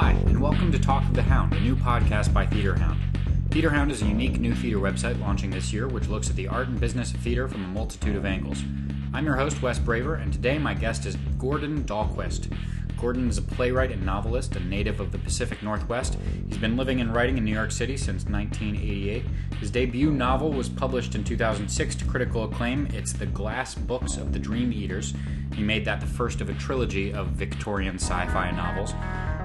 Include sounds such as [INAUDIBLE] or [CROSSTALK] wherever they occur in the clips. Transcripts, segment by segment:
Hi, and welcome to Talk of the Hound, a new podcast by Theater Hound. Theater Hound is a unique new theater website launching this year, which looks at the art and business of theater from a multitude of angles. I'm your host, Wes Braver, and today my guest is Gordon Dahlquist. Gordon is a playwright and novelist, a native of the Pacific Northwest. He's been living and writing in New York City since 1988. His debut novel was published in 2006 to critical acclaim. It's The Glass Books of the Dream Eaters. He made that the first of a trilogy of Victorian sci fi novels.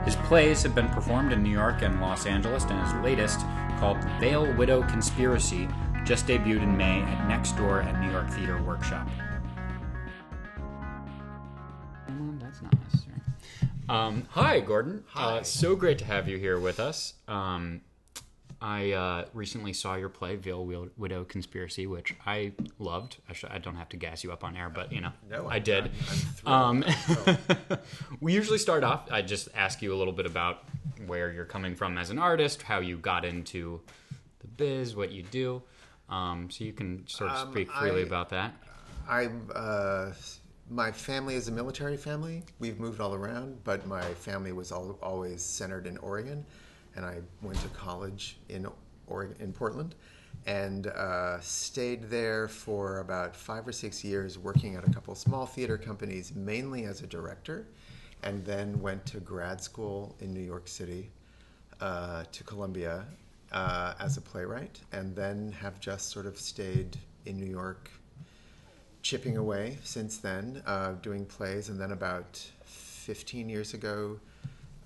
His plays have been performed in New York and Los Angeles, and his latest, called Veil Widow Conspiracy, just debuted in May at Next Door at New York Theater Workshop. That's not necessary. Um, hi, Gordon. Hi. Uh, so great to have you here with us. Um, I uh, recently saw your play, Veil Widow Conspiracy, which I loved. I, sh- I don't have to gas you up on air, but you know, No, I did. I'm- I'm. Um, [LAUGHS] [LAUGHS] we usually start off. I just ask you a little bit about where you're coming from as an artist, how you got into the biz, what you do. Um, so you can sort of Um, speak freely about that. I'm, uh, my family is a military family. We've moved all around, but my family was al- always centered in Oregon, and I went to college in Oregon, in Portland, and uh, stayed there for about five or six years, working at a couple small theater companies, mainly as a director, and then went to grad school in New York City, uh, to Columbia, uh, as a playwright, and then have just sort of stayed in New York chipping away since then, uh, doing plays, and then about 15 years ago,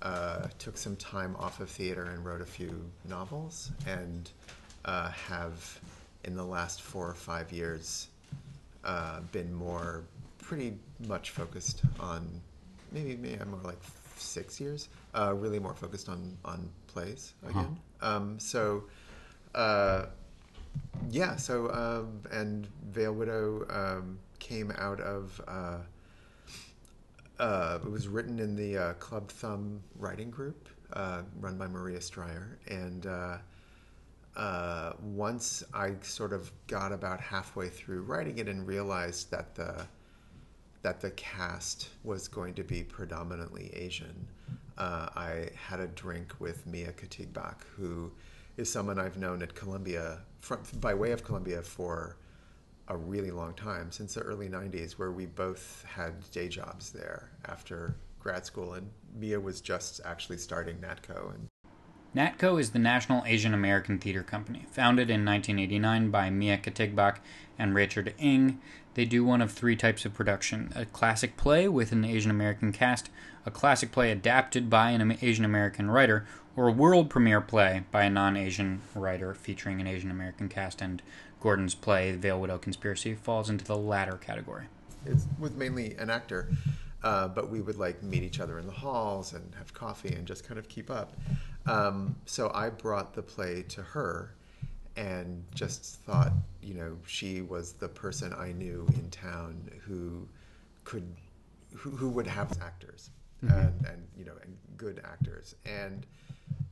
uh, took some time off of theater and wrote a few novels, and uh, have in the last four or five years uh, been more pretty much focused on maybe, maybe more like six years, uh, really more focused on on plays again. Um, so. Uh, yeah, so um, and Veil Widow um, came out of. Uh, it was written in the uh, Clubbed Thumb writing group uh, run by Maria Striar, and uh, uh, once I sort of got about halfway through writing it and realized that the that the cast was going to be predominantly Asian, uh, I had a drink with Mia Katigbak, who is someone I've known at Columbia from, by way of Columbia for a really long time, since the early 90s, where we both had day jobs there after grad school. And Mia was just actually starting NAATCO. And NAATCO is the National Asian American Theater Company. Founded in 1989 by Mia Katigbak and Richard Eng, they do one of three types of production a classic play with an Asian American cast, a classic play adapted by an Asian American writer, or a world premiere play by a non Asian writer featuring an Asian American cast. And Gordon's play, The Veil Widow Conspiracy, falls into the latter category. it was mainly an actor, uh, but we would like meet each other in the halls and have coffee and just kind of keep up. Um, so I brought the play to her and just thought, you know, she was the person I knew in town who could, who, who would have actors and, and, you know, and good actors. And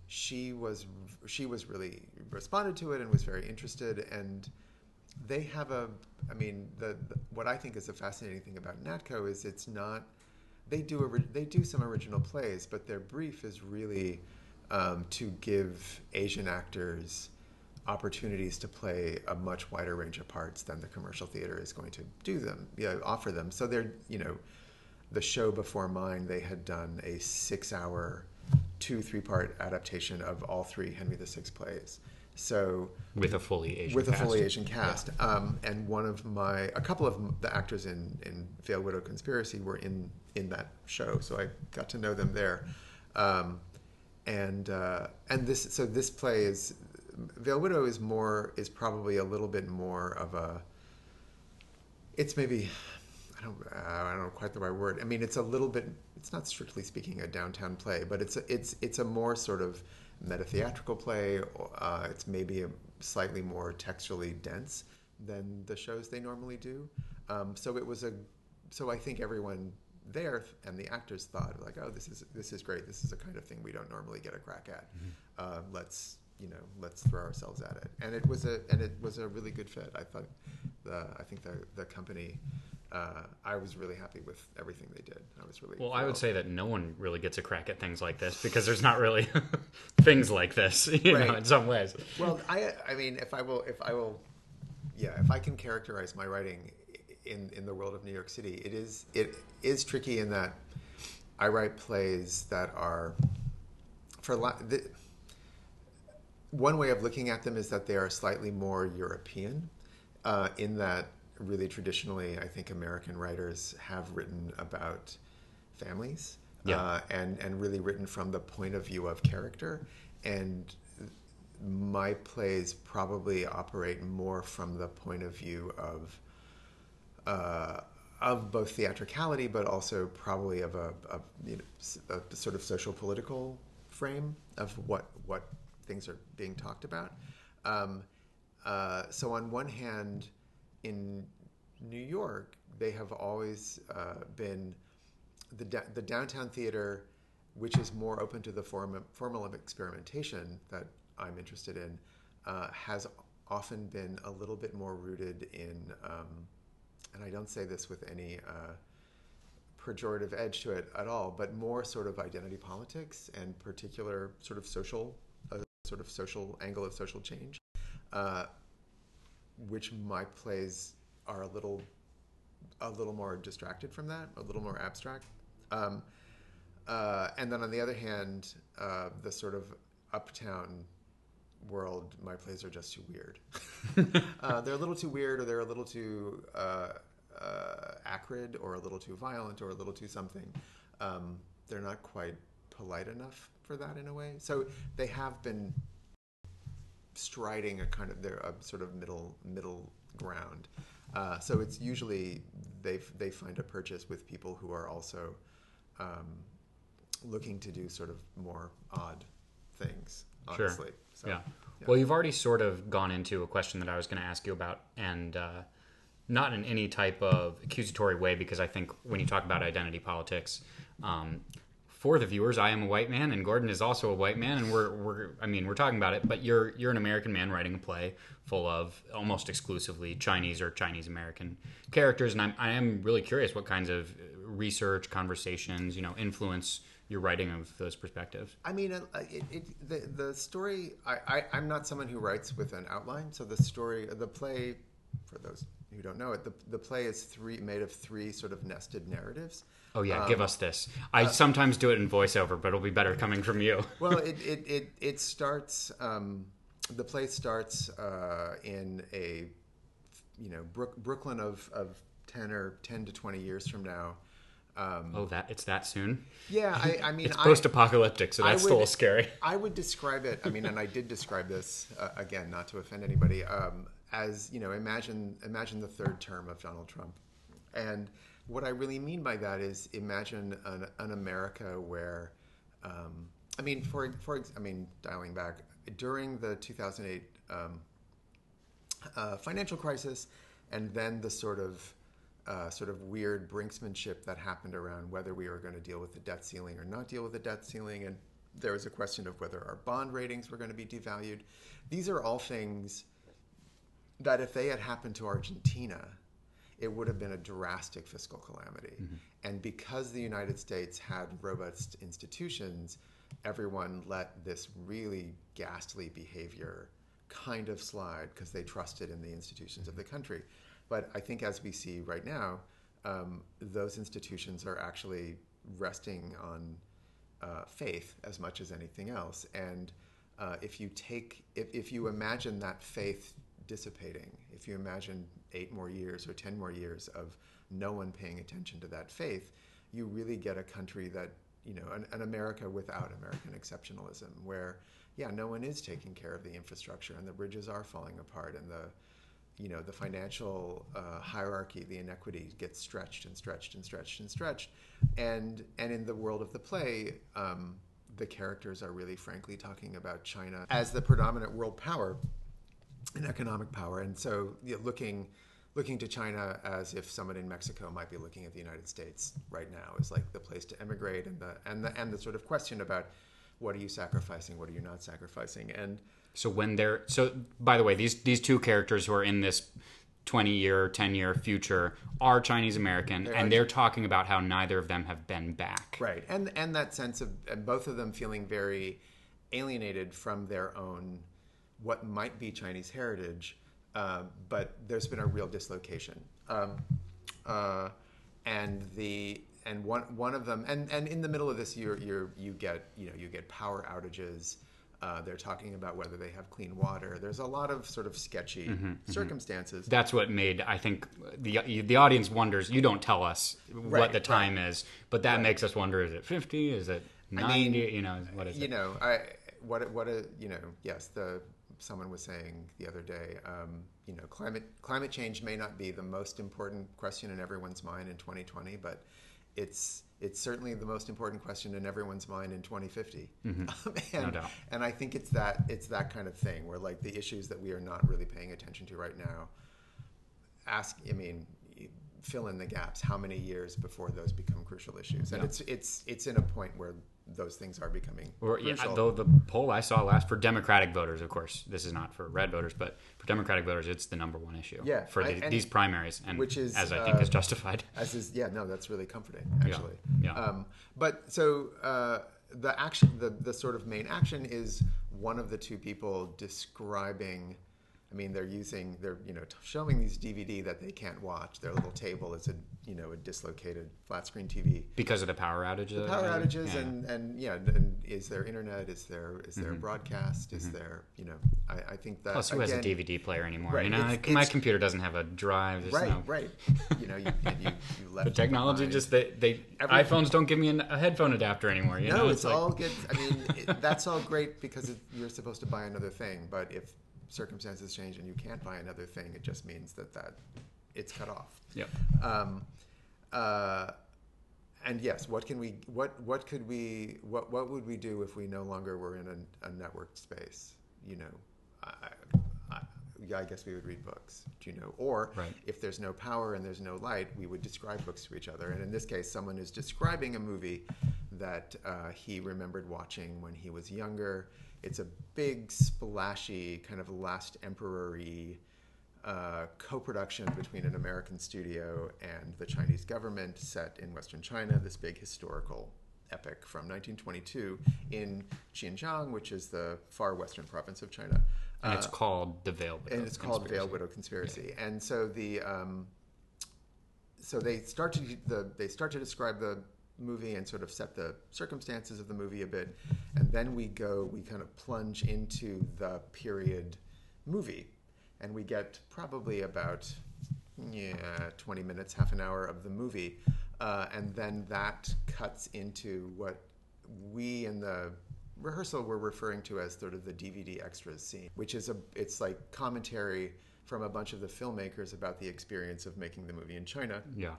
she was, she was really responded to it and was very interested and they have a i mean the, the what i think is a fascinating thing about NAATCO is it's not they do a, they do some original plays but their brief is really um, to give asian actors opportunities to play a much wider range of parts than the commercial theater is going to do them you know, offer them. So they're you know the show before mine they had done a six hour two three part adaptation of all three henry vi plays so With a fully Asian with a cast. fully Asian cast. Um, and one of my, a couple of the actors in in Veil Widow Conspiracy were in in that show, so I got to know them there. Um, and uh, and this, so this play is Veil Widow is more is probably a little bit more of a. It's maybe. I don't, uh, I don't know quite the right word. I mean, it's a little bit. It's not strictly speaking a downtown play, but it's a, it's it's a more sort of meta theatrical play. Uh, it's maybe a slightly more textually dense than the shows they normally do. Um, so it was a. So I think everyone there and the actors thought like, oh, this is this is great. This is a kind of thing we don't normally get a crack at. Uh, let's you know let's throw ourselves at it. And it was a and it was a really good fit. I thought the I think the the company uh, I was really happy with everything they did. I was really Well, I would say that no one really gets a crack at things like this because there's not really [LAUGHS] things like this, [LAUGHS] you know, in some ways. Well, I I mean, if I will, if I will, yeah, if I can characterize my writing in in the world of New York City, it is it is tricky in that I write plays that are for the, one way of looking at them is that they are slightly more European, uh, in that really traditionally, I think American writers have written about families, Yeah. uh, and and really written from the point of view of character, and my plays probably operate more from the point of view of uh, of both theatricality, but also probably of a, a, you know, a sort of social political frame of what what things are being talked about. Um, uh, so on one hand, in New York, they have always uh, been the da- the downtown theater, which is more open to the form of, formal of experimentation that I'm interested in, uh, has often been a little bit more rooted in, um, and I don't say this with any uh, pejorative edge to it at all, but more sort of identity politics and particular sort of social, uh, sort of social angle of social change, uh, which my plays are a little, a little more distracted from that, a little more abstract. Um, uh, and then on the other hand, uh, the sort of uptown world, my plays are just too weird. [LAUGHS] uh, they're a little too weird, or they're a little too uh, uh, acrid, or a little too violent, or a little too something. Um, they're not quite polite enough for that in a way. So they have been striding a kind of their a sort of middle middle ground. Uh, so it's usually they they find a purchase with people who are also um, looking to do sort of more odd things. Sure. Honestly, so, yeah. Well, you've already sort of gone into a question that I was going to ask you about, and uh, not in any type of accusatory way, because I think when you talk about identity politics, um, for the viewers, I am a white man, and Gordon is also a white man, and we're, we're I mean, we're talking about it, but you're you're an American man writing a play full of almost exclusively Chinese or Chinese American characters, and I'm I am really curious what kinds of research, conversations, you know, influence your writing of those perspectives. I mean, it, it, the the story. I, I I'm not someone who writes with an outline, so the story, the play, for those who don't know it, the the play is three made of three sort of nested narratives. Oh yeah, give us this. I sometimes do it in voiceover, but it'll be better coming from you. [LAUGHS] well, it, it, it, it starts, um, the play starts uh, in a, you know, Brook, Brooklyn of, of 10 or 10 to 20 years from now. Um, Oh, that it's that soon. yeah, I, I [LAUGHS] mean, It's post-apocalyptic, so that's would- a little scary. I would describe it. I mean, and I did describe this uh, again, not to offend anybody, um, as you know, imagine imagine the third term of Donald Trump, and what I really mean by that is imagine an, an America where, um, I mean, for for I mean, dialing back during the 2008 um, uh, financial crisis, and then the sort of uh, sort of weird brinksmanship that happened around whether we were going to deal with the debt ceiling or not deal with the debt ceiling, and there was a question of whether our bond ratings were going to be devalued. These are all things that, if they had happened to Argentina, it would have been a drastic fiscal calamity. And because the United States had robust institutions, everyone let this really ghastly behavior kind of slide because they trusted in the institutions of the country. But I think, as we see right now, um, those institutions are actually resting on uh, faith as much as anything else. And uh, if you take, if, if you imagine that faith dissipating, if you imagine eight more years or ten more years of no one paying attention to that faith, you really get a country that, you know, an, an America without American exceptionalism, where, yeah, no one is taking care of the infrastructure and the bridges are falling apart and the, you know, the financial uh, hierarchy, the inequity gets stretched and stretched and stretched and stretched, and and in the world of the play, um, the characters are really, frankly, talking about China as the predominant world power, an economic power, and so you know, looking looking to China as if someone in Mexico might be looking at the United States right now is like the place to emigrate, and the and the and the sort of question about what are you sacrificing, what are you not sacrificing, and So when they're so, by the way, these these two characters who are in this 20 year, 10 year future are Chinese American, and they're talking about how neither of them have been back. Right, and and that sense of and both of them feeling very alienated from their own what might be Chinese heritage, uh, but there's been a real dislocation. Um, uh, and the and one one of them and and in the middle of this year you you get you know you get power outages uh, they're talking about whether they have clean water. There's a lot of sort of sketchy circumstances. That's what made I think the the audience wonders. You don't tell us what the time is, but that makes us wonder: is it fifty? Is it ninety? mean, you know, what is you it? know, I what what a you know yes the someone was saying the other day. Um, you know, climate climate change may not be the most important question in everyone's mind in 2020, but it's it's certainly the most important question in everyone's mind in 2050. [LAUGHS] and, No doubt. and I think it's that it's that kind of thing where like the issues that we are not really paying attention to right now. Ask, I mean, fill in the gaps. How many years before those become crucial issues? And Yeah. it's it's it's in a point where those things are becoming Or, yeah, crucial. the, poll I saw last for Democratic voters, of course, this is not for red voters, but for Democratic voters, it's the number one issue Yeah, for I- the, and- these primaries, and which is, as I think uh, is justified. [LAUGHS] As is, yeah, no, that's really comforting, actually. yeah. Um, but so uh, the action, the, the sort of main action is one of the two people describing. I mean, they're using, they're you know t- showing these DVD that they can't watch. Their little table is a you know a dislocated flat screen TV. Because of the power outages. Power uh, outages yeah. and and yeah, and is there internet? Is there is Mm-hmm. there broadcast? Is there you know? I, I think that Plus, who has a DVD player anymore? Right, You know, it's- like, my it's- computer doesn't have a drive. There's Right, no, right. [LAUGHS] You know, you, you, you left The technology just they, they iPhones don't give me an, a headphone adapter anymore. You no, know, it's, like- all good. I mean, it, that's all great because it, you're supposed to buy another thing. But if circumstances change and you can't buy another thing, it just means that that it's cut off. Yep. Um, uh, and yes, what can we? What what could we? What what would we do if we no longer were in a, a networked space? You know, I, I, I guess we would read books. Do you know? Or Right. if there's no power and there's no light, we would describe books to each other. And in this case, someone is describing a movie that uh, he remembered watching when he was younger. It's a big, splashy, kind of Last Emperor-y uh, co-production between an American studio and the Chinese government, set in Western China. This big historical epic from 1922 in Xinjiang, which is the far western province of China. and it's Uh, called the Veil. Widow and it's called Conspiracy. Veil Widow Conspiracy. And so the um, so they start to the they start to describe the movie and sort of set the circumstances of the movie a bit, and then we go we kind of plunge into the period movie, and we get probably about yeah 20 minutes half an hour of the movie. Uh, and then that cuts into what we in the rehearsal were referring to as sort of the dvd extras scene which is a it's like commentary from a bunch of the filmmakers about the experience of making the movie in china. Yeah.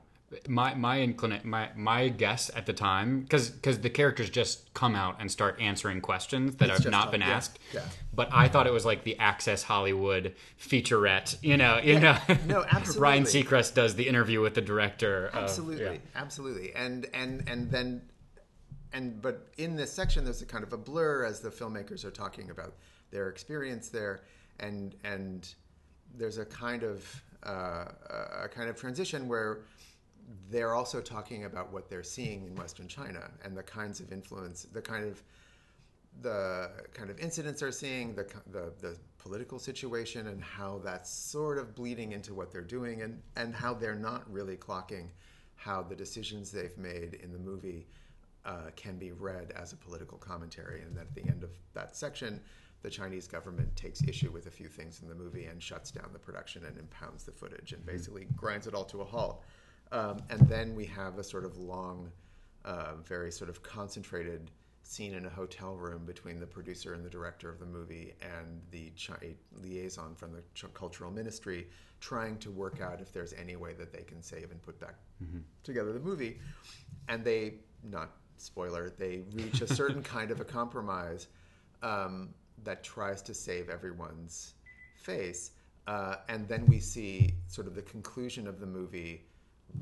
My my inclina- my my guess at the time because because the characters just come out and start answering questions that It's have not been yeah, asked. yeah. But I thought it was like the Access Hollywood featurette. You know, you Yeah. know. No, [LAUGHS] absolutely. Ryan Seacrest does the interview with the director. of- absolutely yeah. absolutely and and and then and but in this section there's a kind of a blur as the filmmakers are talking about their experience there and and there's a kind of uh, a kind of transition where they're also talking about what they're seeing in Western China and the kinds of influence, the kind of the kind of incidents they're seeing, the, the the political situation, and how that's sort of bleeding into what they're doing, and and how they're not really clocking how the decisions they've made in the movie uh, can be read as a political commentary, and that at the end of that section. The Chinese government takes issue with a few things in the movie and shuts down the production and impounds the footage and basically grinds it all to a halt. Um, and then we have a sort of long, uh, very sort of concentrated scene in a hotel room between the producer and the director of the movie and the chi- liaison from the ch- cultural ministry trying to work out if there's any way that they can save and put back together the movie. And they, not spoiler, they reach a [LAUGHS] certain kind of a compromise um, that tries to save everyone's face. Uh, and then we see sort of the conclusion of the movie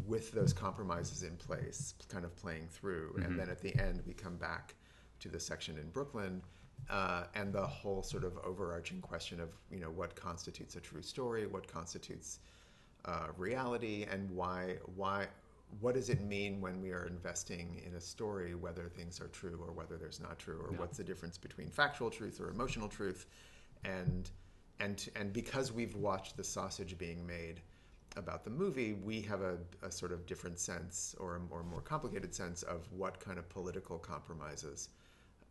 with those compromises in place, kind of playing through. And then at the end, we come back to the section in Brooklyn uh, and the whole sort of overarching question of, you know, what constitutes a true story, what constitutes uh, reality and why why what does it mean when we are investing in a story whether things are true or whether there's not true or Yeah. what's the difference between factual truth or emotional truth and and and because we've watched the sausage being made about the movie we have a, a sort of different sense or a more, more complicated sense of what kind of political compromises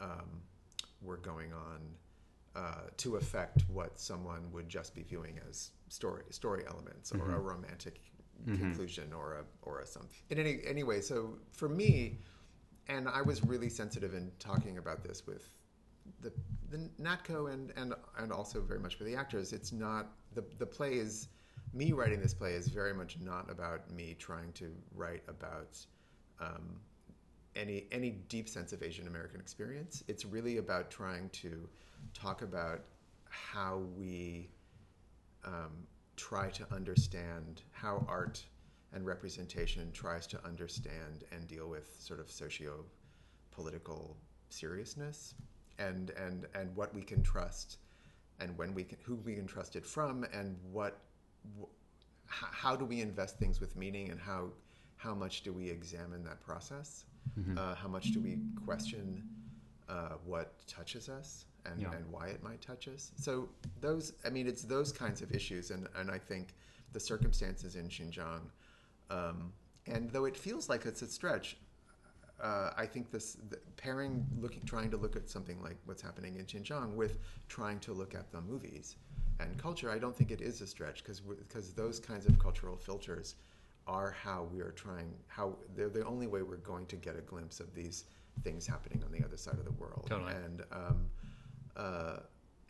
um, were going on uh, to affect what someone would just be viewing as story story elements or a romantic conclusion or a or a something. In any anyway, so for me, and I was really sensitive in talking about this with the the NAATCO and and and also very much with the actors. It's not the the play is me writing this play is very much not about me trying to write about um, any any deep sense of Asian American experience. It's really about trying to talk about how we um, try to understand how art and representation tries to understand and deal with sort of socio political seriousness and and and what we can trust and when we can who we can trust it from and what how do we invest things with meaning and how how much do we examine that process? Uh, how much do we question uh, what touches us and, Yeah. and why it might touch us? So those i mean it's those kinds of issues and, and i think the circumstances in xinjiang um, and though it feels like it's a stretch uh, I think this the pairing, looking, trying to look at something like what's happening in Xinjiang with trying to look at the movies and culture, I don't think it is a stretch because because those kinds of cultural filters are how we are trying how they're the only way we're going to get a glimpse of these things happening on the other side of the world. Totally. And um, uh,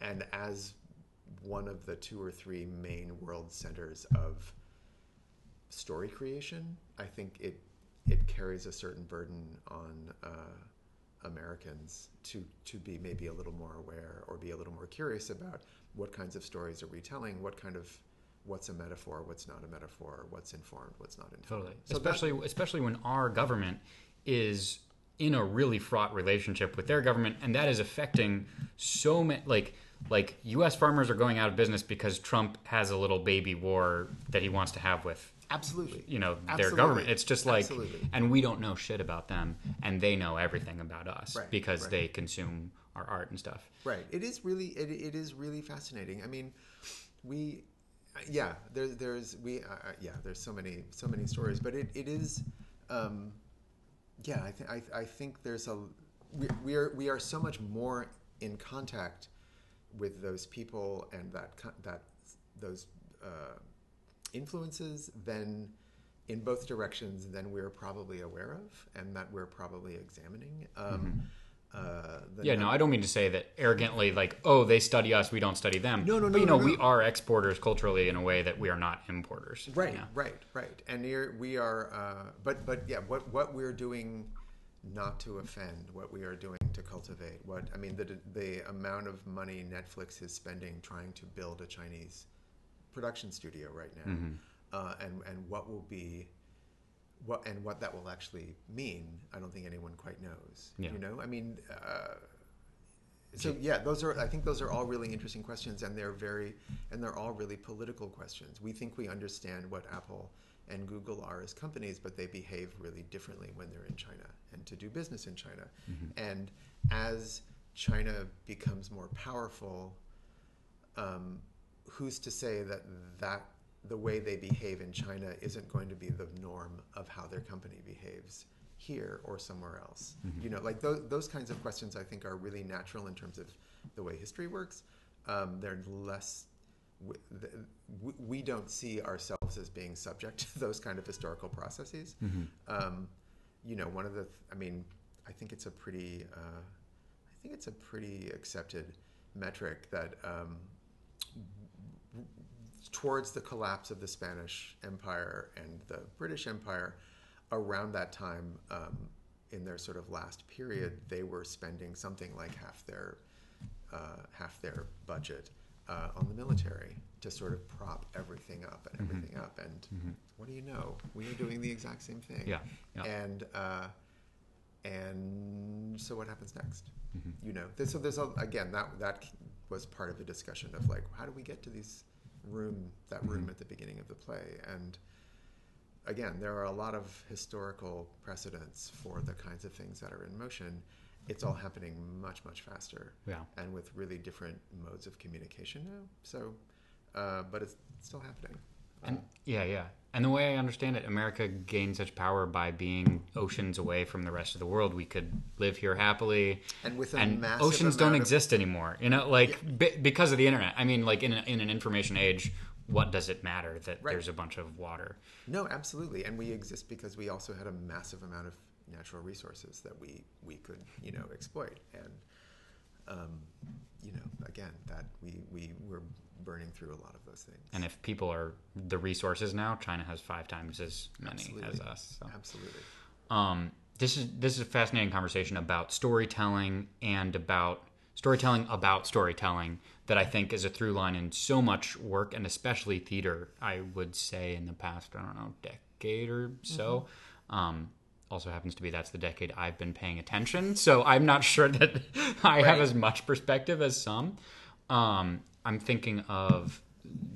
and as one of the two or three main world centers of story creation, I think it it carries a certain burden on uh, Americans to to be maybe a little more aware or be a little more curious about what kinds of stories are we telling, what kind of what's a metaphor, what's not a metaphor, what's informed, what's not informed. Totally. So that- especially especially when our government is in a really fraught relationship with their government and that is affecting so many like like US farmers are going out of business because Trump has a little baby war that he wants to have with absolutely, you know their government. It's just like Absolutely. and we don't know shit about them and they know everything about us Right, because right. they consume our art and stuff. Right. It is really it, it is really fascinating. I mean, we yeah, there, there's we uh, uh, yeah, there's so many so many stories, but it, it is um, yeah, I think I, I think there's a we, we are we are so much more in contact with those people and that that those uh, influences than in both directions than we're probably aware of and that we're probably examining. Um, uh, Yeah, no, I don't mean to say that arrogantly, like, oh, they study us, we don't study them. No, no, But no, you know, no, we are exporters culturally in a way that we are not importers. Right, right, right. And we are, uh, but but yeah, what what we're doing not to offend, what we are doing to cultivate. What I mean, the the amount of money Netflix is spending trying to build a Chinese production studio right now, Mm-hmm. uh, and and what will be. What and what that will actually mean, I don't think anyone quite knows. Yeah. You know, I mean, uh, so yeah, those are I think those are all really interesting questions, and they're very and they're all really political questions. We think we understand what Apple and Google are as companies, but they behave really differently when they're in China and to do business in China. And as China becomes more powerful, um, who's to say that that the way they behave in China isn't going to be the norm of how their company behaves here or somewhere else? You know, like those, those kinds of questions I think are really natural in terms of the way history works. Um, they're less. w- th- w- We don't see ourselves as being subject to those kind of historical processes. Um, you know, one of the, th- I mean, I think it's a pretty, uh, I think it's a pretty accepted metric that um, towards the collapse of the Spanish Empire and the British Empire, around that time, um, in their sort of last period, they were spending something like half their uh, half their budget uh, on the military to sort of prop everything up and everything up. And what do you know? We are doing the exact same thing. Yeah, yeah. And uh, and so what happens next? Mm-hmm. You know, There's- so there's a, again that that was part of the discussion of like how do we get to these room that room at the beginning of the play. And again there are a lot of historical precedents for the kinds of things that are in motion. It's all happening much much faster Yeah. and with really different modes of communication now. So uh, but it's still happening. And yeah, yeah. And the way I understand it, America gained such power by being oceans away from the rest of the world. We could live here happily, and with a and massive oceans don't of- exist anymore. You know, like be, because of the internet. I mean, like in a, in an information age, what does it matter that Right. there's a bunch of water? No, absolutely, and we exist because we also had a massive amount of natural resources that we we could you know exploit, and um, you know again that we we were burning through a lot of those things. And if people are the resources now, China has five times as many Absolutely. as us. So. Absolutely, um, this is this is a fascinating conversation about storytelling and about storytelling about storytelling that I think is a through line in so much work and especially theater. I would say in the past I don't know decade or so. Um, also happens to be that's the decade I've been paying attention, so I'm not sure that [LAUGHS] I have as much perspective as some. Um, I'm thinking of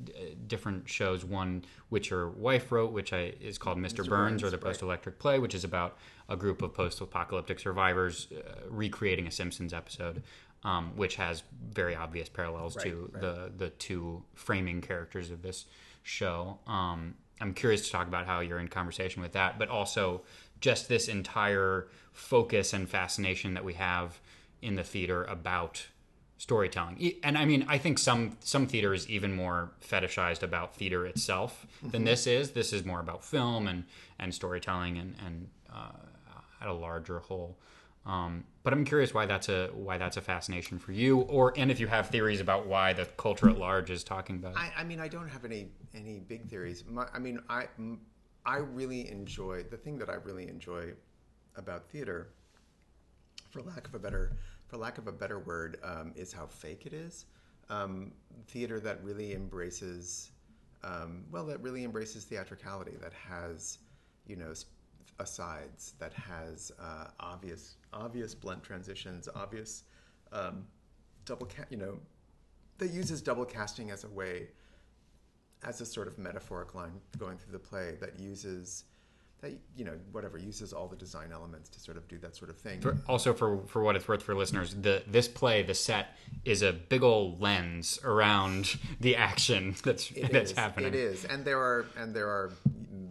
d- different shows. One which your wife wrote, which I is called Mr. Burns, Mr. or the right. Post-Electric Play, which is about a group of post-apocalyptic survivors uh, recreating a Simpsons episode, um, which has very obvious parallels Right, to right. the the two framing characters of this show. Um, I'm curious to talk about how you're in conversation with that, but also just this entire focus and fascination that we have in the theater about storytelling. And I mean, I think some some theater is even more fetishized about theater itself than this is. This is more about film and and storytelling and and uh, at a larger whole. Um, but I'm curious why that's a why that's a fascination for you, or and if you have theories about why the culture at large is talking about. I, I mean, I don't have any any big theories. My, I mean, I I really enjoy the thing that I really enjoy about theater, for lack of a better for lack of a better word, um, is how fake it is. Um, theater that really embraces, um, well, that really embraces theatricality. That has, you know, asides. That has uh, obvious obvious blunt transitions. Obvious um, double, ca- you know, that uses double casting as a way as a sort of metaphoric line going through the play that uses that you know whatever uses all the design elements to sort of do that sort of thing For, also, for for what it's worth for listeners, the this play, the set, is a big old lens around [LAUGHS] the action that's It that's is, happening. It is, and there are and there are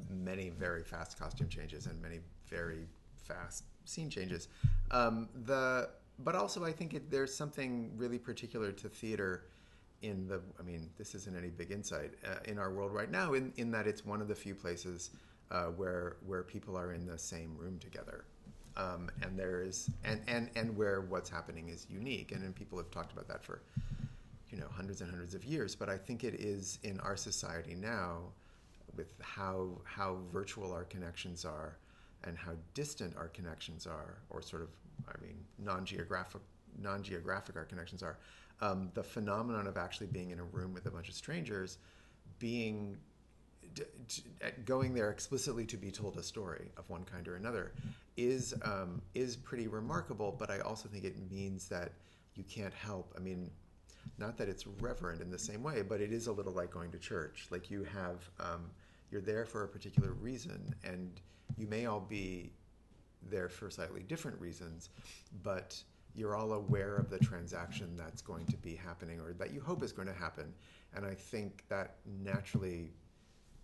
many very fast costume changes and many very fast scene changes. Um, the but also I think it, there's something really particular to theater in the. I mean, this isn't any big insight uh, in our world right now. In in that it's one of the few places uh, where where people are in the same room together. Um, and there is and, and and where what's happening is unique and, and people have talked about that for you know hundreds and hundreds of years but i think it is in our society now with how how virtual our connections are and how distant our connections are or sort of i mean non-geographic non-geographic our connections are um, the phenomenon of actually being in a room with a bunch of strangers being d- d- going there explicitly to be told a story of one kind or another is um, is pretty remarkable. But I also think it means that you can't help. I mean, not that it's reverent in the same way, but it is a little like going to church. Like you have, um, you're there for a particular reason, and you may all be there for slightly different reasons, but you're all aware of the transaction that's going to be happening or that you hope is going to happen. And I think that naturally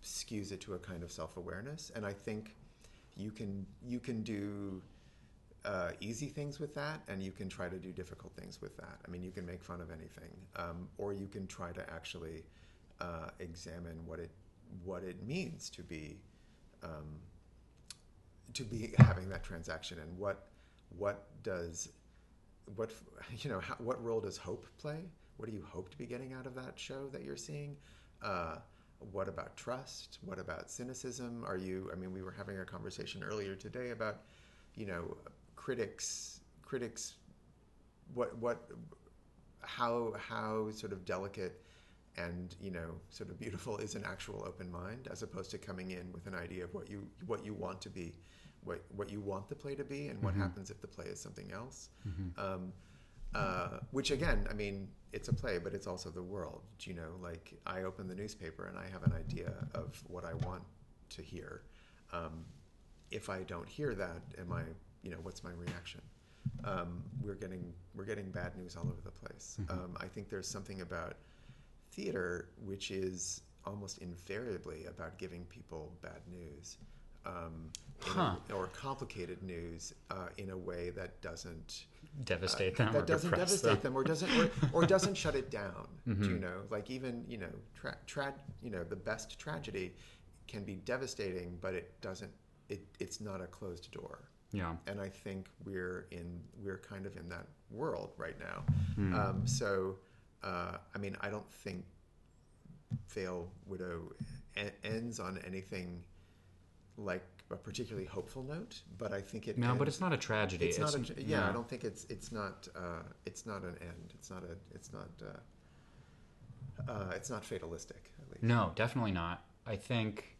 skews it to a kind of self-awareness. And I think you can you can do uh, easy things with that, and you can try to do difficult things with that. I mean, you can make fun of anything, um, or you can try to actually uh, examine what it what it means to be um, to be [LAUGHS] having that transaction, and what what does what [LAUGHS] you know how, what role does hope play? What do you hope to be getting out of that show that you're seeing? Uh, what about trust? What about cynicism? Are you? I mean, we were having a conversation earlier today about, you know, critics. Critics. What what? How how sort of delicate and you know sort of beautiful is an actual open mind as opposed to coming in with an idea of what you what you want to be, what what you want the play to be, and what happens if the play is something else. Um, uh, which again, I mean, it's a play, but it's also the world. You know, like I open the newspaper and I have an idea of what I want to hear. Um, if I don't hear that, am I, you know, what's my reaction? Um, we're getting we're getting bad news all over the place. Um, I think there's something about theater which is almost invariably about giving people bad news a- or complicated news uh, in a way that doesn't Devastate them or Uh, that doesn't devastate them. them, or doesn't or, or [LAUGHS] doesn't shut it down. Mm-hmm. You know, like even you know, tra- tra- you know, the best tragedy can be devastating, but it doesn't. It it's not a closed door. Yeah. And I think we're in we're kind of in that world right now. Hmm. Um, so, uh, I mean, I don't think Veil Widow e- ends on anything like a particularly hopeful note, but I think it No, but it's not a tragedy. it's, not a, It's- yeah, no. I don't think it's it's not uh, it's not an end. It's not a it's not uh, uh, it's not fatalistic. At least. No, definitely not. I think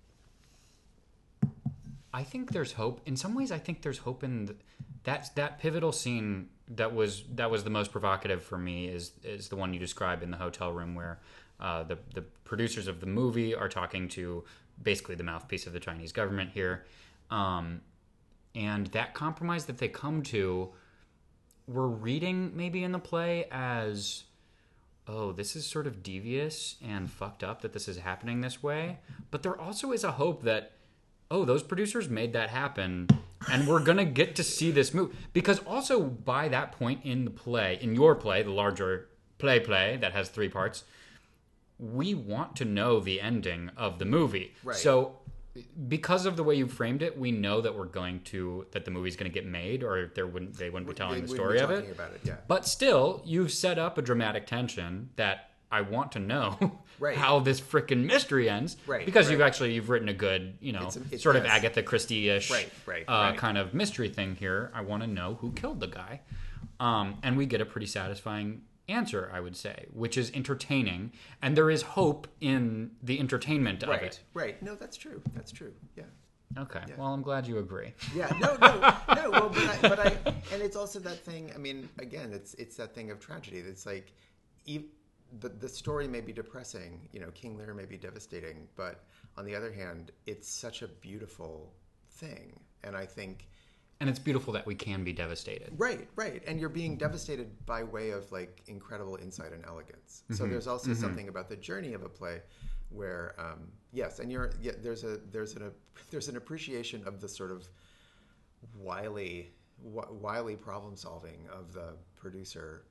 I think there's hope. In some ways I think there's hope in th- that that pivotal scene that was that was the most provocative for me is is the one you describe in the hotel room where uh, the the producers of the movie are talking to basically the mouthpiece of the Chinese government here. Um, and that compromise that they come to we're reading maybe in the play as oh, this is sort of devious and fucked up that this is happening this way. But there also is a hope that, oh, those producers made that happen and we're to get to see this move. Because also by that point in the play, in your play, the larger play play that has three parts, we want to know the ending of the movie. Right. So because of the way you framed it, we know that we're going to that the movie's going to get made, or there wouldn't they wouldn't be telling They the story of it. It, yeah. But still, you've set up a dramatic tension that I want to know [LAUGHS] Right. how this freaking mystery ends. Right, Because you've actually you've written a good, you know, It's a- it- sort of yes. Agatha Christie-ish Right, right, uh, right. kind of mystery thing here. I want to know who killed the guy. Um, and we get a pretty satisfying answer, I would say, which is entertaining, and there is hope in the entertainment of Right, it. right. No, that's true. That's true. Yeah. Okay. Well, I'm glad you agree. Yeah, no, no, no. Well, but I, but I, and it's also that thing. I mean, again, it's it's that thing of tragedy. It's like, ev- the the story may be depressing. You know, King Lear may be devastating, but on the other hand, it's such a beautiful thing. And I think, And it's beautiful that we can be devastated. right, right, and you're being devastated by way of like incredible insight and elegance. So there's also something about the journey of a play where, um, yes, and you're yeah, there's a there's an a, there's an appreciation of the sort of wily wily problem solving of the producer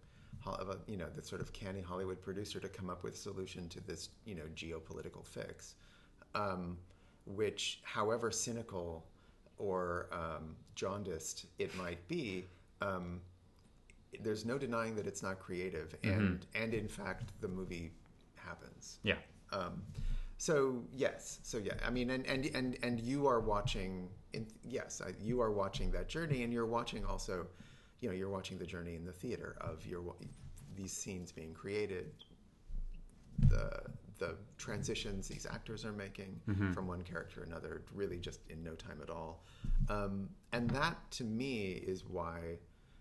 of a, you know the sort of canny Hollywood producer to come up with a solution to this you know geopolitical fix um, which however cynical or um, jaundiced it might be um, there's no denying that it's not creative and and in fact the movie happens Yeah. um, so yes, so yeah, I mean, and and and and you are watching. In, yes, I, you are watching that journey, and you're watching also, you know, you're watching the journey in the theater of your these scenes being created, the the transitions these actors are making from one character to another, really just in no time at all, um, and that to me is why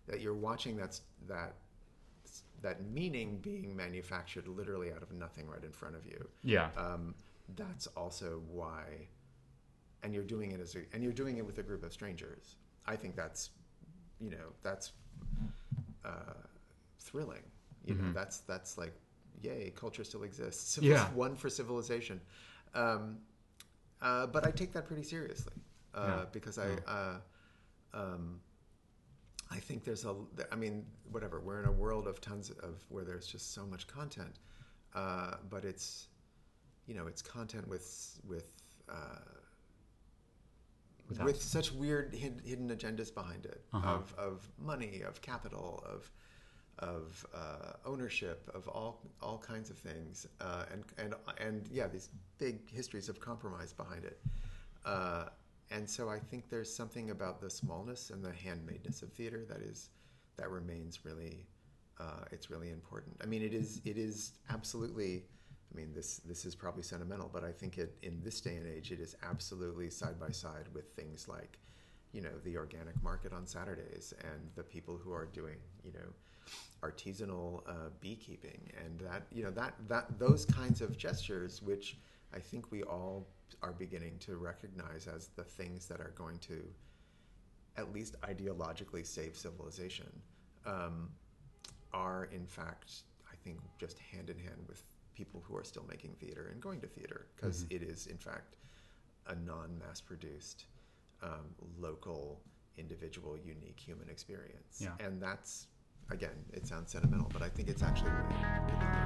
that you're watching that's that that meaning being manufactured literally out of nothing right in front of you. Yeah. um, that's also why and you're doing it as a and you're doing it with a group of strangers. I think that's you know that's uh, thrilling. You know that's that's like yay culture still exists. [LAUGHS] Yeah. one for civilization um, uh, but i take that pretty seriously uh, Yeah. because i uh, um, I think there's a, I mean, whatever. We're in a world of tons of where there's just so much content, uh, but it's, you know, it's content with with uh, with such weird hid, hidden agendas behind it Uh-huh. of of money, of capital, of of uh, ownership, of all all kinds of things, uh, and and and yeah, these big histories of compromise behind it. Uh, and so I think there's something about the smallness and the handmadeness of theater that is that remains really uh, it's really important. I mean, it is it is absolutely. I mean, this this is probably sentimental, but I think it in this day and age, it is absolutely side by side with things like you know the organic market on Saturdays and the people who are doing you know artisanal uh, beekeeping and that you know that that those kinds of gestures which I think we all are beginning to recognize as the things that are going to at least ideologically save civilization um, are in fact I think just hand in hand with people who are still making theater and going to theater because Mhm. is in fact a non-mass produced um, local individual unique human experience Yeah. and that's again, it sounds sentimental, but I think it's actually really, really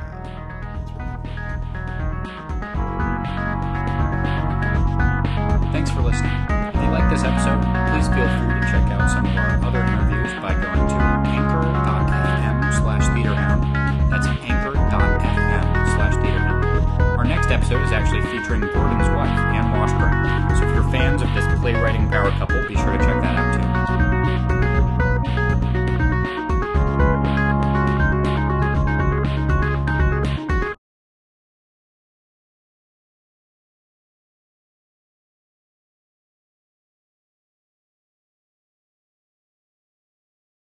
Thanks for listening. If you like this episode, please feel free to check out some of our other interviews by going to anchor.fm slash theaterhound. That's anchor.fm slash theaterhound. Our next episode is actually featuring Gordon's wife, Anne Washburn. So if you're fans of this playwriting power couple, be sure to check that out too.